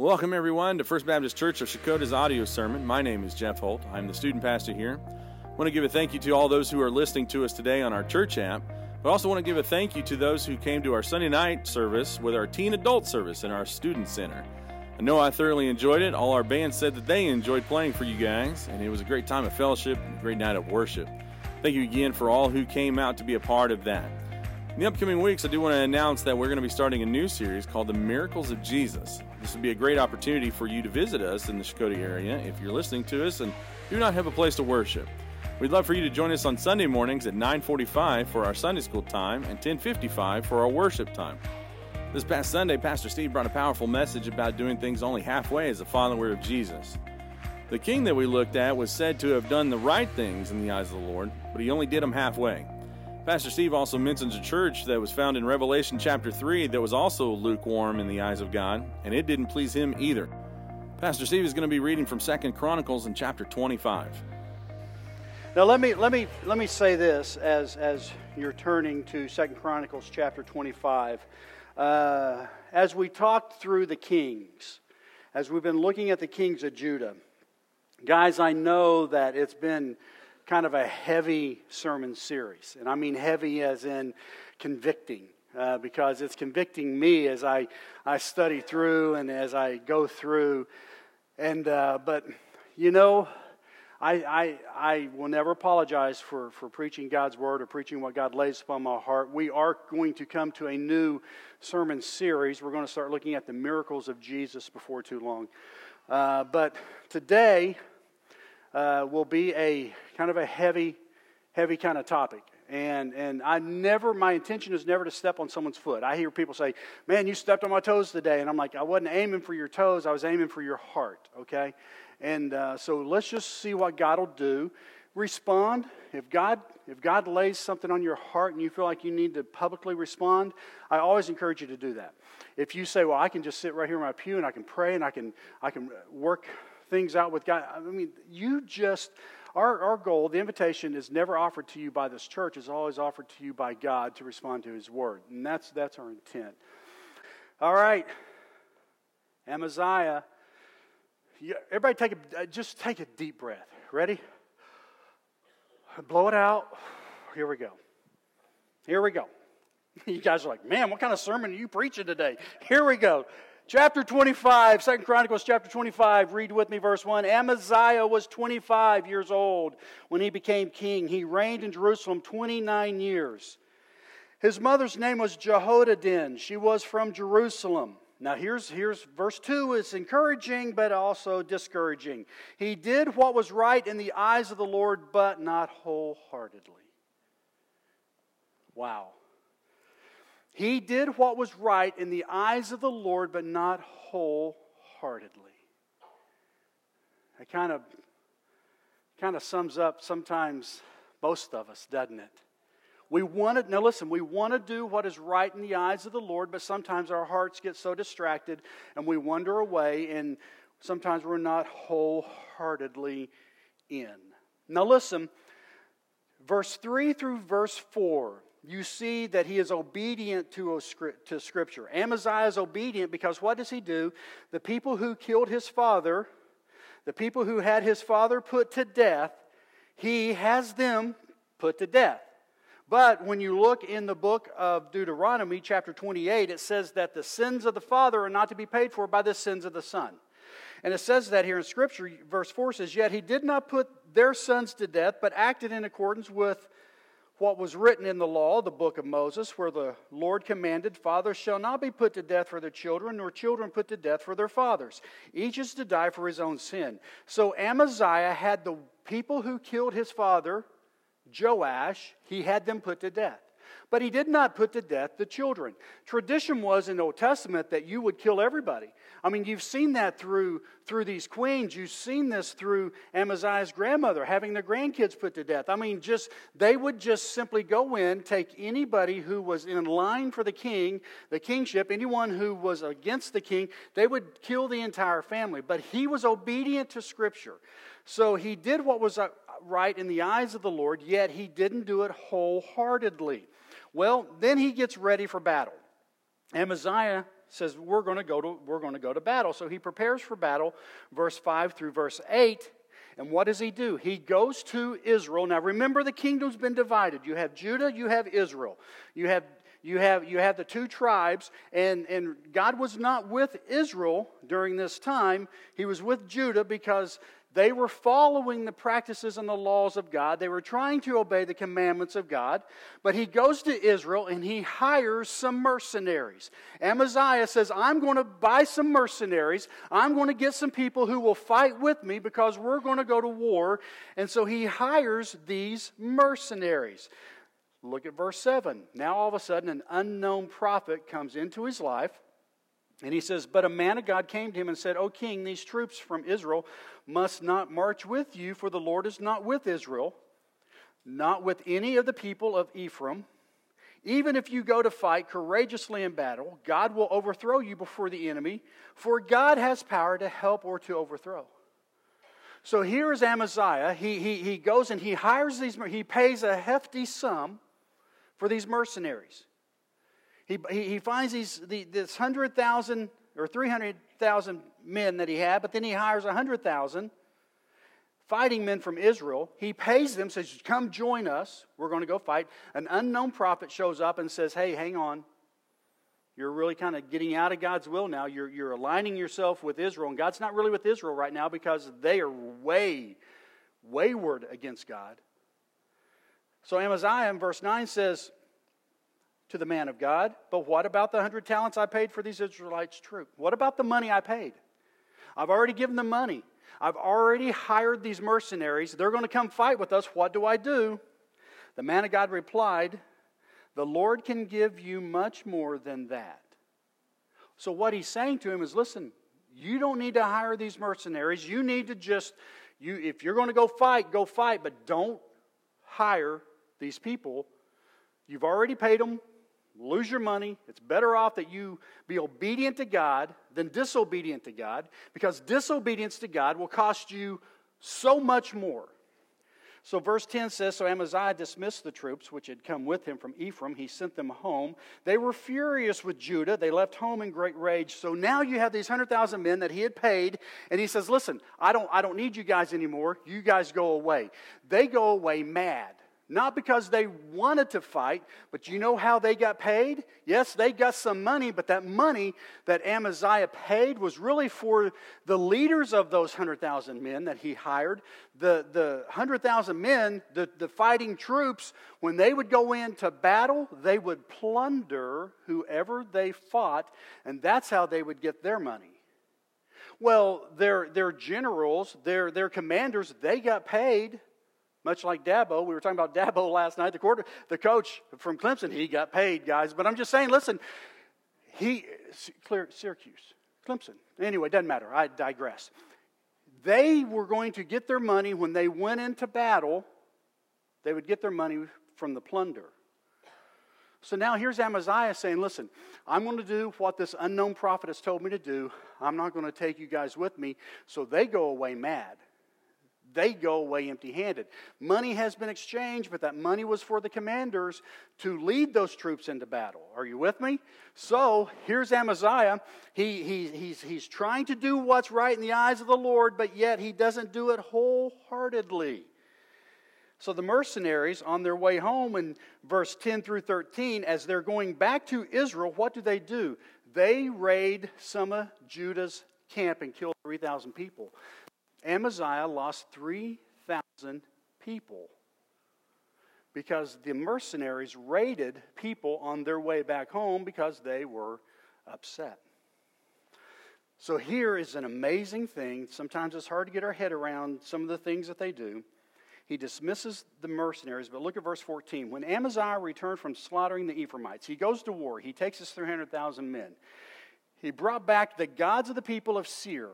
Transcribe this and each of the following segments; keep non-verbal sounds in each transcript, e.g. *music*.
Welcome, everyone, to First Baptist Church of Shakota's audio sermon. My name is Jeff Holt. I'm the student pastor here. I want to give a thank you to all those who are listening to us today on our church app, but also want to give a thank you to those who came to our Sunday night service with our teen adult service in our student center. I know I thoroughly enjoyed it. All our band said that they enjoyed playing for you guys, and it was a great time of fellowship, a great night of worship. Thank you again for all who came out to be a part of that. In the upcoming weeks, I do want to announce that we're going to be starting a new series called The Miracles of Jesus. This would be a great opportunity for you to visit us in the Shakota area if you're listening to us and do not have a place to worship. We'd love for you to join us on Sunday mornings at 9:45 for our Sunday school time and 10:55 for our worship time. This past Sunday, Pastor Steve brought a powerful message about doing things only halfway as a follower of Jesus. The king that we looked at was said to have done the right things in the eyes of the Lord, but he only did them halfway. Pastor Steve also mentions a church that was found in Revelation chapter 3 that was also lukewarm in the eyes of God, and it didn't please him either. Pastor Steve is going to be reading from Second Chronicles in chapter 25. Now let me let me let me say this as as you're turning to Second Chronicles chapter 25. Uh, as we talked through the kings, as we've been looking at the kings of Judah, guys, I know that it's been kind of a heavy sermon series. And I mean heavy as in convicting, uh, because it's convicting me as I, I study through and as I go through. And, uh, but, you know, I, I, I will never apologize for, for preaching God's word or preaching what God lays upon my heart. We are going to come to a new sermon series. We're going to start looking at the miracles of Jesus before too long. Uh, but today, uh, will be a kind of a heavy, heavy kind of topic. And, and I never, my intention is never to step on someone's foot. I hear people say, Man, you stepped on my toes today. And I'm like, I wasn't aiming for your toes, I was aiming for your heart, okay? And uh, so let's just see what God will do. Respond. If God, if God lays something on your heart and you feel like you need to publicly respond, I always encourage you to do that. If you say, Well, I can just sit right here in my pew and I can pray and I can, I can work things out with God. I mean, you just, our, our goal, the invitation is never offered to you by this church, it's always offered to you by God to respond to His word. And that's, that's our intent. All right. Amaziah. everybody take a, uh, just take a deep breath. Ready? Blow it out. Here we go. Here we go. *laughs* You guys are like, man, what kind of sermon are you preaching today? Here we go. Chapter 25, 2 Chronicles chapter 25, read with me verse 1. Amaziah was 25 years old when he became king. He reigned in Jerusalem 29 years. His mother's name was Jehoaddan. She was from Jerusalem. Now here's, here's verse 2 is encouraging but also discouraging. He did what was right in the eyes of the Lord, but not wholeheartedly. Wow. He did what was right in the eyes of the Lord, but not wholeheartedly. It kind of kind of sums up sometimes most of us, doesn't it? We want to, now listen, we want to do what is right in the eyes of the Lord, but sometimes our hearts get so distracted and we wander away, and sometimes we're not wholeheartedly in. Now listen, verse 3 through verse 4 you see that he is obedient to, to Scripture. Amaziah is obedient because what does he do? The people who killed his father, the people who had his father put to death, he has them put to death. But when you look in the book of Deuteronomy, chapter 28, it says that the sins of the father are not to be paid for by the sins of the son. And it says that here in Scripture, verse 4 says, Yet he did not put their sons to death, but acted in accordance with what was written in the law, the book of Moses, where the Lord commanded, Fathers shall not be put to death for their children, nor children put to death for their fathers. Each is to die for his own sin. So Amaziah had the people who killed his father, Joash, he had them put to death. But he did not put to death the children. Tradition was in the Old Testament that you would kill everybody. I mean, you've seen that through, through these queens. You've seen this through Amaziah's grandmother having the grandkids put to death. I mean, just they would just simply go in, take anybody who was in line for the king, the kingship, anyone who was against the king, they would kill the entire family. But he was obedient to Scripture. So he did what was uh, right in the eyes of the Lord, yet he didn't do it wholeheartedly. Well, then he gets ready for battle. Amaziah says we're going to go to we're going to go to battle. So he prepares for battle, verse 5 through verse 8. And what does he do? He goes to Israel. Now remember the kingdom's been divided. You have Judah, you have Israel. You have you have you have the two tribes and and God was not with Israel during this time. He was with Judah because they were following the practices and the laws of God. They were trying to obey the commandments of God. But he goes to Israel and he hires some mercenaries. Amaziah says, I'm going to buy some mercenaries. I'm going to get some people who will fight with me because we're going to go to war. And so he hires these mercenaries. Look at verse 7. Now all of a sudden, an unknown prophet comes into his life. And he says, But a man of God came to him and said, O king, these troops from Israel must not march with you, for the Lord is not with Israel, not with any of the people of Ephraim. Even if you go to fight courageously in battle, God will overthrow you before the enemy, for God has power to help or to overthrow. So here is Amaziah. He, he, he goes and he hires these, he pays a hefty sum for these mercenaries. He, he, finds these, the, this 100,000 or 300,000 men that he had, but then he hires 100,000 fighting men from Israel. He pays them, says, Come join us. We're going to go fight. An unknown prophet shows up and says, Hey, hang on. You're really kind of getting out of God's will now. You're, you're aligning yourself with Israel. And God's not really with Israel right now because they are way, wayward against God. So Amaziah in verse 9 says, to the man of God. But what about the hundred talents I paid for these Israelites' troop? What about the money I paid? I've already given them money. I've already hired these mercenaries. They're going to come fight with us. What do I do? The man of God replied, The Lord can give you much more than that. So, what he's saying to him is listen, you don't need to hire these mercenaries. You need to just, you, if you're going to go fight, go fight, but don't hire these people. You've already paid them lose your money. It's better off that you be obedient to God than disobedient to God because disobedience to God will cost you so much more. So, verse 10 says So Amaziah dismissed the troops which had come with him from Ephraim. He sent them home. They were furious with Judah. They left home in great rage. So now you have these 100,000 men that he had paid. And he says, Listen, I don't, I don't need you guys anymore. You guys go away. They go away mad. Not because they wanted to fight, but you know how they got paid? Yes, they got some money, but that money that Amaziah paid was really for the leaders of those 100,000 men that he hired. The, the 100,000 men, the, the fighting troops, when they would go into battle, they would plunder whoever they fought, and that's how they would get their money. Well, their, their generals, their, their commanders, they got paid much like Dabo, we were talking about Dabo *laughs* last night. The quarter, the coach from Clemson, he got paid, guys. But I'm just saying, listen, he clear Syracuse, Clemson. Anyway, doesn't matter. I digress. They were going to get their money when they went into battle. They would get their money from the plunder. So now here's Amaziah saying, Listen, I'm going to do what this unknown prophet has told me to do. I'm not going to take you guys with me. So they go away mad they go away empty handed. Money has been exchanged, but that money was for the commanders to lead those troops into battle. Are you with me? So here's Amaziah. He, he, he's, he's trying to do what's right in the eyes of the Lord, but yet he doesn't do it wholeheartedly. So the mercenaries, on their way home in verse 10 through 13, as they're going back to Israel, what do they do? They raid some of Judah's camp and kill 3,000 people. Amaziah lost 3,000 people because the mercenaries raided people on their way back home because they were upset. So here is an amazing thing. Sometimes it's hard to get our head around some of the things that they do. He dismisses the mercenaries, but look at verse 14. When Amaziah returned from slaughtering the Ephraimites, he goes to war. He takes his 300,000 men. He brought back the gods of the people of Seir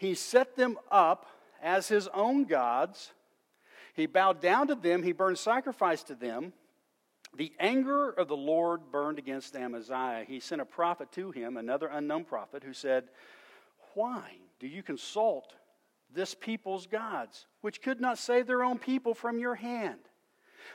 he set them up as his own gods. He bowed down to them. He burned sacrifice to them. The anger of the Lord burned against Amaziah. He sent a prophet to him, another unknown prophet, who said, Why do you consult this people's gods, which could not save their own people from your hand?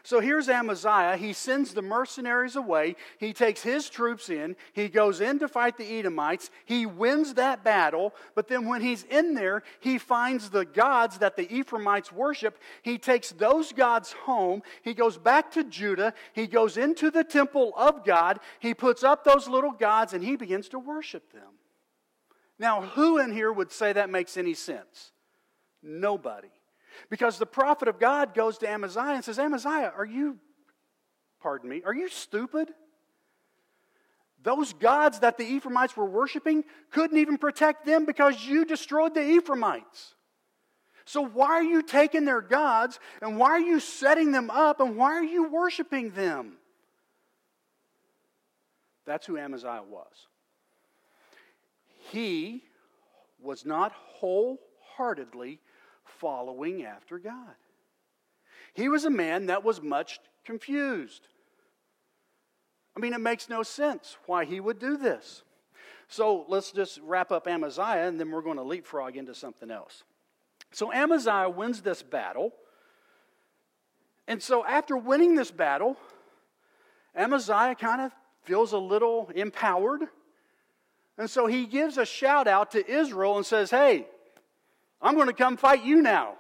So here's Amaziah. He sends the mercenaries away. He takes his troops in. He goes in to fight the Edomites. He wins that battle. But then when he's in there, he finds the gods that the Ephraimites worship. He takes those gods home. He goes back to Judah. He goes into the temple of God. He puts up those little gods and he begins to worship them. Now, who in here would say that makes any sense? Nobody. Because the prophet of God goes to Amaziah and says, Amaziah, are you, pardon me, are you stupid? Those gods that the Ephraimites were worshiping couldn't even protect them because you destroyed the Ephraimites. So, why are you taking their gods and why are you setting them up and why are you worshiping them? That's who Amaziah was. He was not wholeheartedly following after God. He was a man that was much confused. I mean, it makes no sense why he would do this. So let's just wrap up Amaziah and then we're going to leapfrog into something else. So Amaziah wins this battle. And so after winning this battle, Amaziah kind of feels a little empowered. And so he gives a shout out to Israel and says, Hey, I'm going to come fight you now.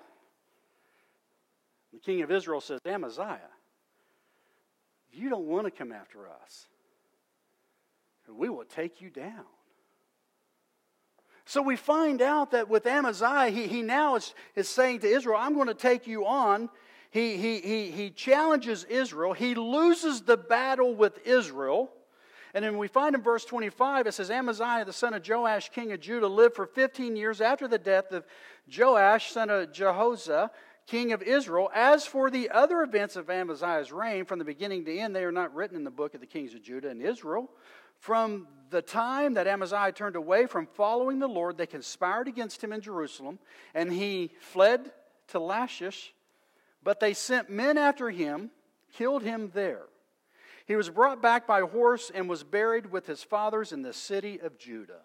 The king of Israel says, Amaziah, you don't want to come after us. We will take you down. So we find out that with Amaziah, he, he now is, is saying to Israel, I'm going to take you on. He, he, he, he challenges Israel. He loses the battle with Israel. And then we find in verse 25, it says, Amaziah, the son of Joash, king of Judah, lived for 15 years after the death of Joash, son of Jehoshaphat, king of Israel. As for the other events of Amaziah's reign, from the beginning to end, they are not written in the book of the kings of Judah and Israel. From the time that Amaziah turned away from following the Lord, they conspired against him in Jerusalem, and he fled to Lachish. But they sent men after him, killed him there. He was brought back by horse and was buried with his fathers in the city of Judah.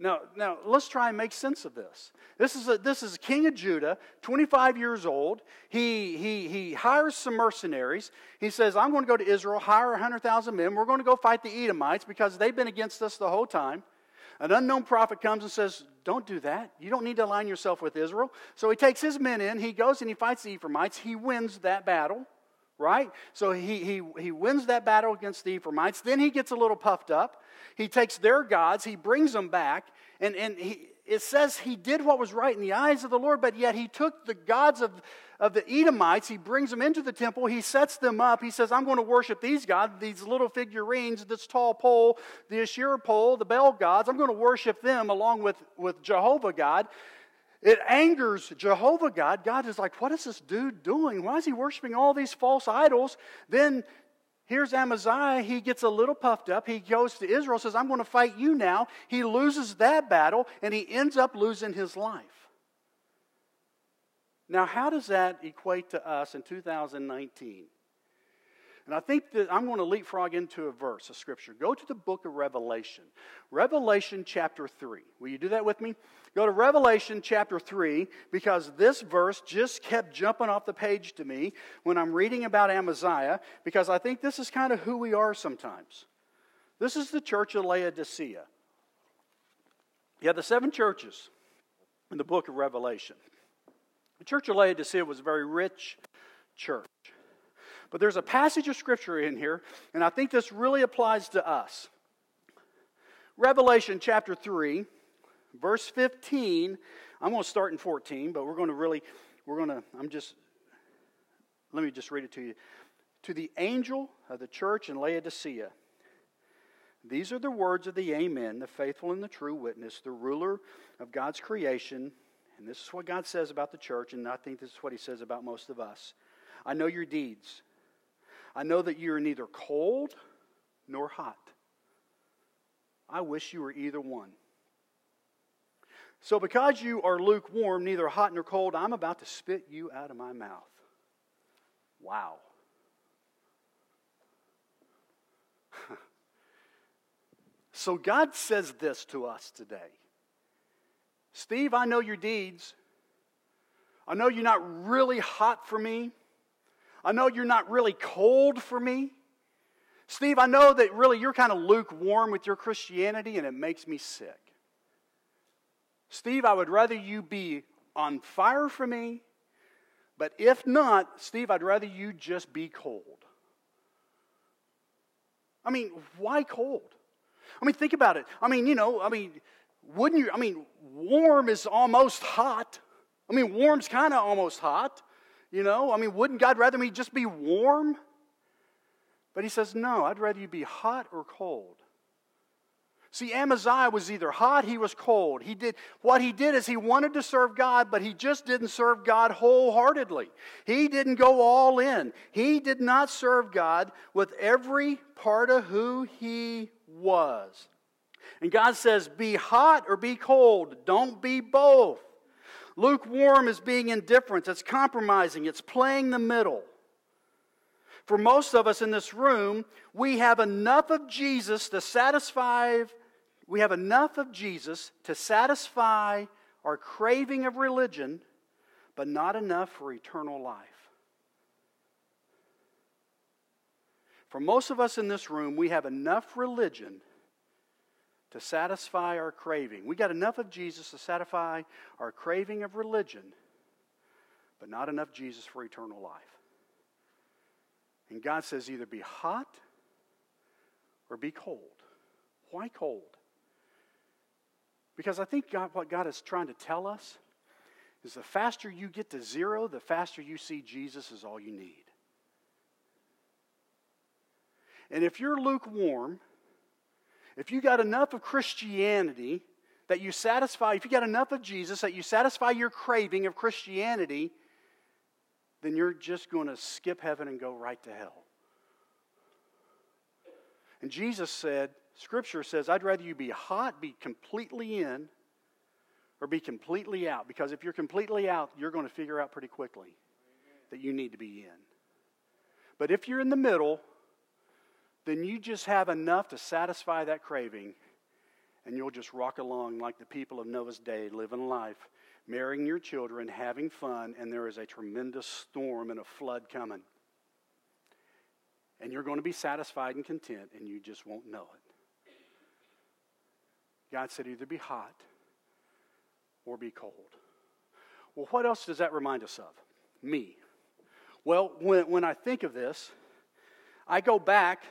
Now, now let's try and make sense of this. This is a, this is a king of Judah, 25 years old. He, he, he hires some mercenaries. He says, I'm going to go to Israel, hire 100,000 men. We're going to go fight the Edomites because they've been against us the whole time. An unknown prophet comes and says, Don't do that. You don't need to align yourself with Israel. So he takes his men in. He goes and he fights the Ephraimites. He wins that battle right? So he, he, he wins that battle against the Ephraimites. Then he gets a little puffed up. He takes their gods, he brings them back, and, and he, it says he did what was right in the eyes of the Lord, but yet he took the gods of, of the Edomites, he brings them into the temple, he sets them up. He says, I'm going to worship these gods, these little figurines, this tall pole, the Asherah pole, the Baal gods. I'm going to worship them along with, with Jehovah God. It angers Jehovah God. God is like, What is this dude doing? Why is he worshiping all these false idols? Then here's Amaziah. He gets a little puffed up. He goes to Israel, says, I'm going to fight you now. He loses that battle, and he ends up losing his life. Now, how does that equate to us in 2019? And I think that I'm going to leapfrog into a verse of Scripture. Go to the book of Revelation. Revelation chapter 3. Will you do that with me? Go to Revelation chapter 3 because this verse just kept jumping off the page to me when I'm reading about Amaziah because I think this is kind of who we are sometimes. This is the church of Laodicea. Have the seven churches in the book of Revelation. The church of Laodicea was a very rich church. But there's a passage of scripture in here, and I think this really applies to us. Revelation chapter 3, verse 15. I'm going to start in 14, but we're going to really, we're going to, I'm just, let me just read it to you. To the angel of the church in Laodicea, these are the words of the Amen, the faithful and the true witness, the ruler of God's creation. And this is what God says about the church, and I think this is what He says about most of us. I know your deeds. I know that you are neither cold nor hot. I wish you were either one. So, because you are lukewarm, neither hot nor cold, I'm about to spit you out of my mouth. Wow. *laughs* so, God says this to us today Steve, I know your deeds. I know you're not really hot for me. I know you're not really cold for me. Steve, I know that really you're kind of lukewarm with your Christianity and it makes me sick. Steve, I would rather you be on fire for me, but if not, Steve, I'd rather you just be cold. I mean, why cold? I mean, think about it. I mean, you know, I mean, wouldn't you? I mean, warm is almost hot. I mean, warm's kind of almost hot. You know, I mean, wouldn't God rather me just be warm? But he says, no, I'd rather you be hot or cold. See, Amaziah was either hot, he was cold. He did what he did is he wanted to serve God, but he just didn't serve God wholeheartedly. He didn't go all in. He did not serve God with every part of who he was. And God says, be hot or be cold. Don't be both. Lukewarm is being indifferent, it's compromising, it's playing the middle. For most of us in this room, we have enough of Jesus to satisfy we have enough of Jesus to satisfy our craving of religion, but not enough for eternal life. For most of us in this room, we have enough religion to satisfy our craving. We got enough of Jesus to satisfy our craving of religion, but not enough Jesus for eternal life. And God says either be hot or be cold. Why cold? Because I think God, what God is trying to tell us is the faster you get to zero, the faster you see Jesus is all you need. And if you're lukewarm, if you got enough of Christianity that you satisfy, if you got enough of Jesus that you satisfy your craving of Christianity, then you're just going to skip heaven and go right to hell. And Jesus said, Scripture says, I'd rather you be hot, be completely in, or be completely out. Because if you're completely out, you're going to figure out pretty quickly that you need to be in. But if you're in the middle, then you just have enough to satisfy that craving, and you'll just rock along like the people of Noah's day, living life, marrying your children, having fun, and there is a tremendous storm and a flood coming. And you're going to be satisfied and content, and you just won't know it. God said either be hot or be cold. Well, what else does that remind us of? Me. Well, when, when I think of this, I go back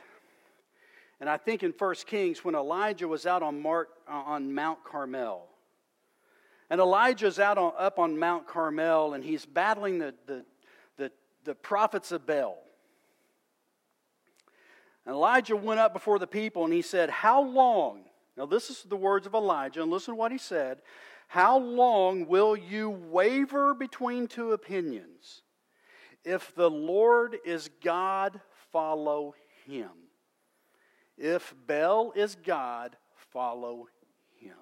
and I think in 1 Kings, when Elijah was out on, Mart, uh, on Mount Carmel, and Elijah's out on, up on Mount Carmel, and he's battling the, the, the, the prophets of Baal. And Elijah went up before the people, and he said, How long? Now, this is the words of Elijah, and listen to what he said. How long will you waver between two opinions? If the Lord is God, follow him. If Baal is God, follow him.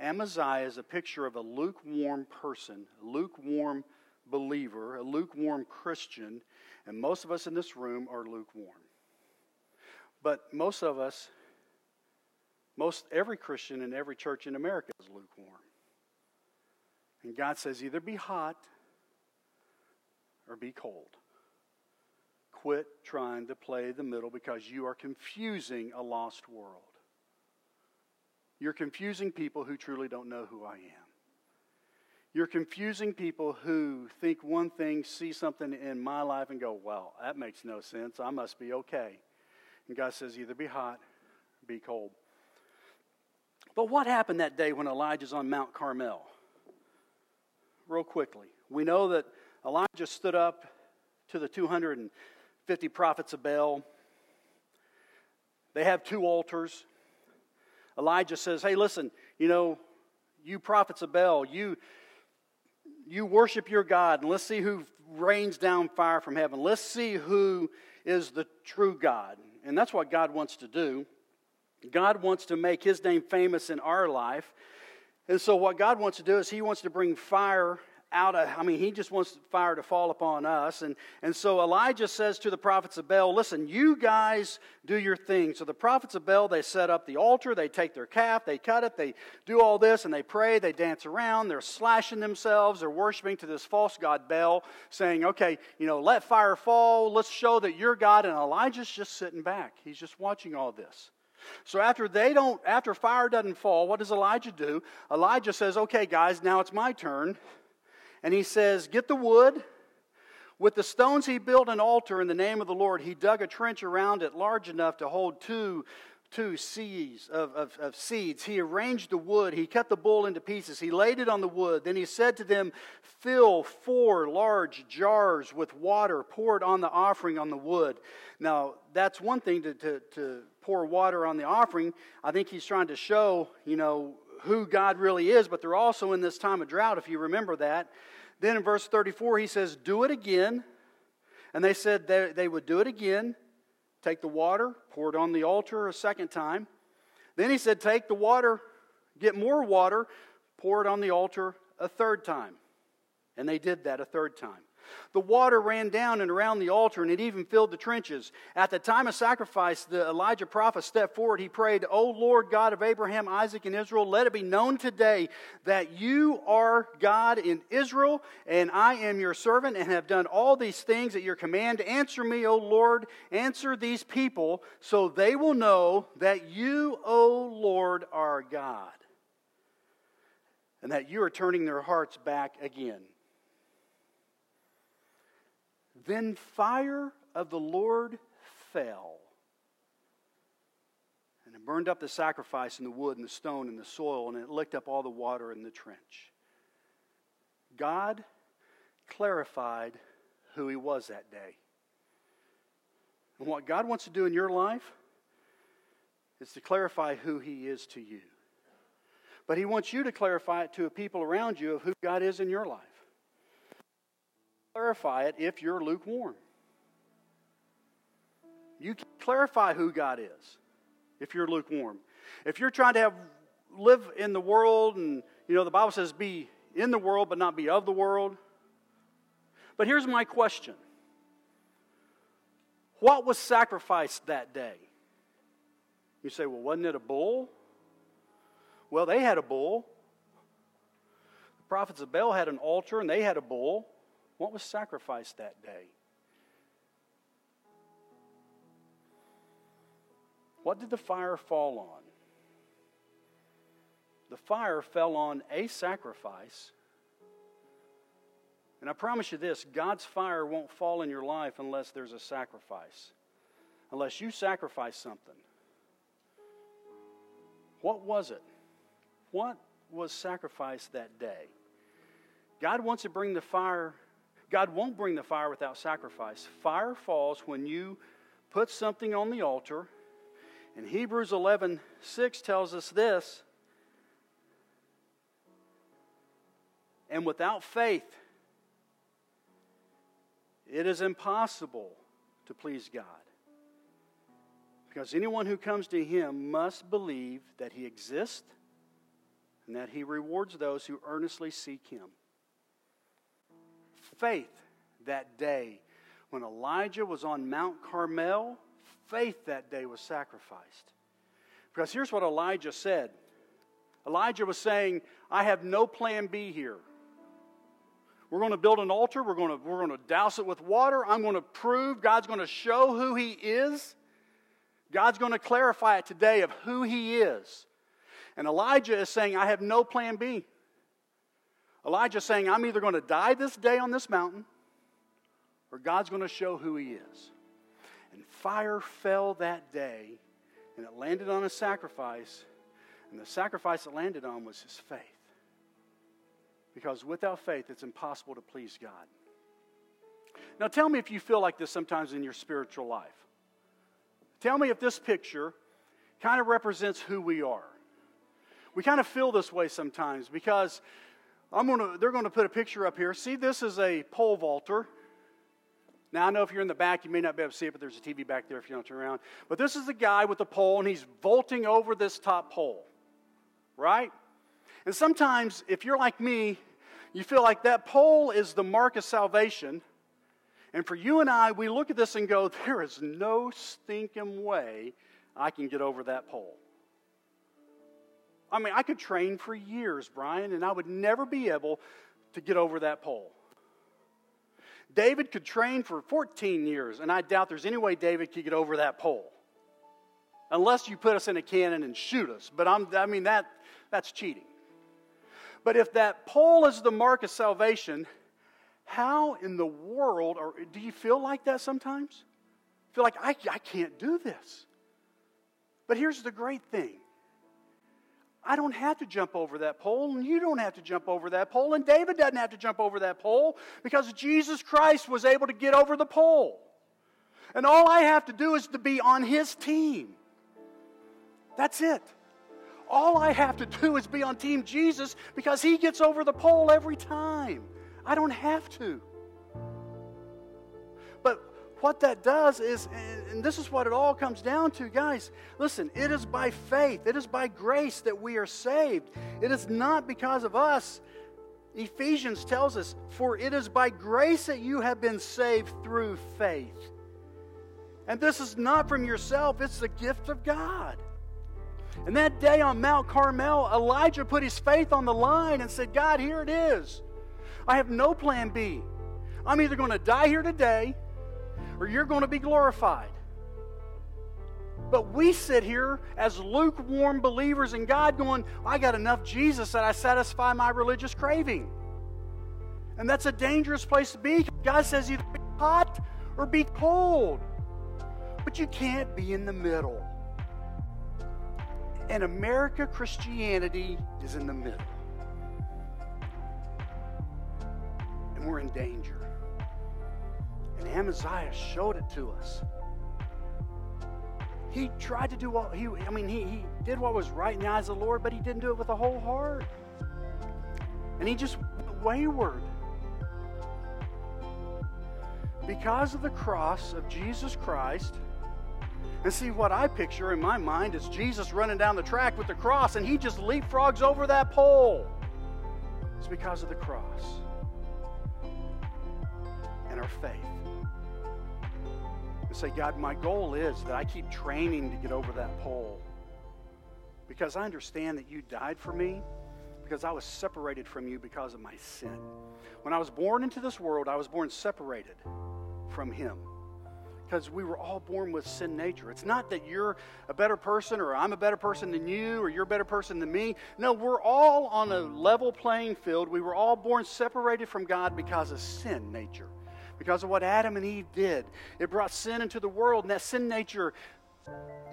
Amaziah is a picture of a lukewarm person, a lukewarm believer, a lukewarm Christian, and most of us in this room are lukewarm. But most of us, most every Christian in every church in America is lukewarm. And God says either be hot or be cold. Quit trying to play the middle because you are confusing a lost world. You're confusing people who truly don't know who I am. You're confusing people who think one thing, see something in my life, and go, well, that makes no sense. I must be okay. And God says, either be hot be cold. But what happened that day when Elijah's on Mount Carmel? Real quickly. We know that Elijah stood up to the 200 50 prophets of Baal. They have two altars. Elijah says, Hey, listen, you know, you prophets of Baal, you, you worship your God, and let's see who rains down fire from heaven. Let's see who is the true God. And that's what God wants to do. God wants to make his name famous in our life. And so, what God wants to do is he wants to bring fire out of, I mean, he just wants fire to fall upon us. And, and so Elijah says to the prophets of Baal, listen, you guys do your thing. So the prophets of Baal, they set up the altar, they take their calf, they cut it, they do all this, and they pray, they dance around, they're slashing themselves, they're worshiping to this false god Baal, saying, okay, you know, let fire fall, let's show that you're God. And Elijah's just sitting back. He's just watching all this. So after they don't, after fire doesn't fall, what does Elijah do? Elijah says, okay, guys, now it's my turn. And he says, Get the wood. With the stones, he built an altar in the name of the Lord. He dug a trench around it large enough to hold two, two seeds of, of, of seeds. He arranged the wood. He cut the bull into pieces. He laid it on the wood. Then he said to them, Fill four large jars with water, pour it on the offering on the wood. Now, that's one thing to, to, to pour water on the offering. I think he's trying to show, you know, who God really is, but they're also in this time of drought, if you remember that. Then in verse 34, he says, Do it again. And they said they, they would do it again. Take the water, pour it on the altar a second time. Then he said, Take the water, get more water, pour it on the altar a third time. And they did that a third time. The water ran down and around the altar, and it even filled the trenches. At the time of sacrifice, the Elijah prophet stepped forward. He prayed, O Lord God of Abraham, Isaac, and Israel, let it be known today that you are God in Israel, and I am your servant, and have done all these things at your command. Answer me, O Lord, answer these people, so they will know that you, O Lord, are God, and that you are turning their hearts back again. Then fire of the Lord fell. And it burned up the sacrifice and the wood and the stone and the soil, and it licked up all the water in the trench. God clarified who He was that day. And what God wants to do in your life is to clarify who He is to you. But He wants you to clarify it to the people around you of who God is in your life clarify it if you're lukewarm. You can clarify who God is if you're lukewarm. If you're trying to have live in the world and you know the Bible says be in the world but not be of the world. But here's my question. What was sacrificed that day? You say, well, wasn't it a bull? Well, they had a bull. The prophets of Baal had an altar and they had a bull. What was sacrificed that day? What did the fire fall on? The fire fell on a sacrifice. And I promise you this God's fire won't fall in your life unless there's a sacrifice, unless you sacrifice something. What was it? What was sacrificed that day? God wants to bring the fire God won't bring the fire without sacrifice. Fire falls when you put something on the altar. And Hebrews 11 6 tells us this. And without faith, it is impossible to please God. Because anyone who comes to Him must believe that He exists and that He rewards those who earnestly seek Him faith that day. When Elijah was on Mount Carmel, faith that day was sacrificed. Because here's what Elijah said Elijah was saying, I have no plan B here. We're going to build an altar. We're going to, we're going to douse it with water. I'm going to prove, God's going to show who He is. God's going to clarify it today of who He is. And Elijah is saying, I have no plan B. Elijah saying, I'm either going to die this day on this mountain or God's going to show who he is. And fire fell that day and it landed on a sacrifice. And the sacrifice it landed on was his faith. Because without faith, it's impossible to please God. Now, tell me if you feel like this sometimes in your spiritual life. Tell me if this picture kind of represents who we are. We kind of feel this way sometimes because I'm gonna, they're going to put a picture up here. See, this is a pole vaulter. Now, I know if you're in the back, you may not be able to see it, but there's a TV back there if you don't turn around. But this is the guy with the pole, and he's vaulting over this top pole, right? And sometimes, if you're like me, You feel like that pole is the mark of salvation. And for you and I, we look at this and go, there is no stinking way I can get over that pole. I mean, I could train for years, Brian, and I would never be able to get over that pole. David could train for 14 years, and I doubt there's any way David could get over that pole. Unless you put us in a cannon and shoot us. But I'm, I mean, that, that's cheating. But if that pole is the mark of salvation, how in the world, or do you feel like that sometimes? Feel like, I, I can't do this. But here's the great thing I don't have to jump over that pole, and you don't have to jump over that pole, and David doesn't have to jump over that pole because Jesus Christ was able to get over the pole. And all I have to do is to be on his team. That's it. All I have to do is be on Team Jesus because he gets over the pole every time. I don't have to. What that does is, and this is what it all comes down to, guys. Listen, it is by faith, it is by grace that we are saved. It is not because of us. Ephesians tells us, For it is by grace that you have been saved through faith. And this is not from yourself, it's the gift of God. And that day on Mount Carmel, Elijah put his faith on the line and said, God, here it is. I have no plan B. I'm either going to die here today or you're going to be glorified. But we sit here as lukewarm believers in God going, I got enough Jesus that I satisfy my religious craving. And that's a dangerous place to be. God says either be hot or be cold. But you can't be in the middle. And America Christianity is in the middle. And we're in danger. And Amaziah showed it to us. He tried to do what he, I mean, he, he did what was right in the eyes of the Lord, but he didn't do it with a whole heart. And he just wayward. Because of the cross of Jesus Christ, and see, what I picture in my mind is Jesus running down the track with the cross, and he just leapfrogs over that pole. It's because of the cross and our faith. And say, God, my goal is that I keep training to get over that pole. Because I understand that you died for me because I was separated from you because of my sin. When I was born into this world, I was born separated from Him because we were all born with sin nature. It's not that you're a better person or I'm a better person than you or you're a better person than me. No, we're all on a level playing field. We were all born separated from God because of sin nature, because of what Adam and Eve did. It brought sin into the world, and that sin nature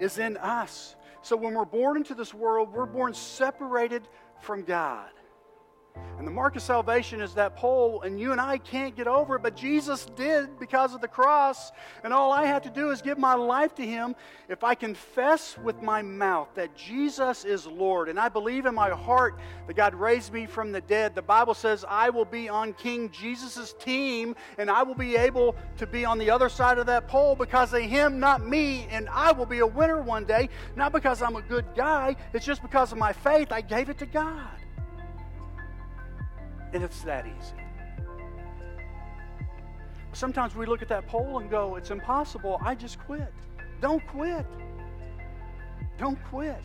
is in us. So when we're born into this world, we're born separated from God. And the mark of salvation is that pole, and you and I can't get over it, but Jesus did because of the cross. And all I have to do is give my life to Him. If I confess with my mouth that Jesus is Lord, and I believe in my heart that God raised me from the dead, the Bible says I will be on King Jesus' team, and I will be able to be on the other side of that pole because of Him, not me, and I will be a winner one day, not because I'm a good guy, it's just because of my faith. I gave it to God. And it's that easy. Sometimes we look at that pole and go, it's impossible. I just quit. Don't quit. Don't quit.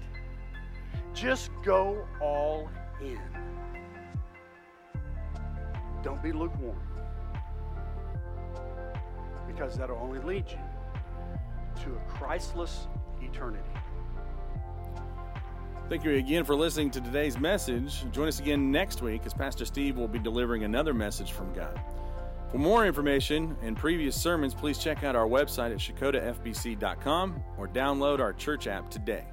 Just go all in. Don't be lukewarm. Because that'll only lead you to a Christless eternity. Thank you again for listening to today's message. Join us again next week as Pastor Steve will be delivering another message from God. For more information and previous sermons, please check out our website at shakotafbc.com or download our church app today.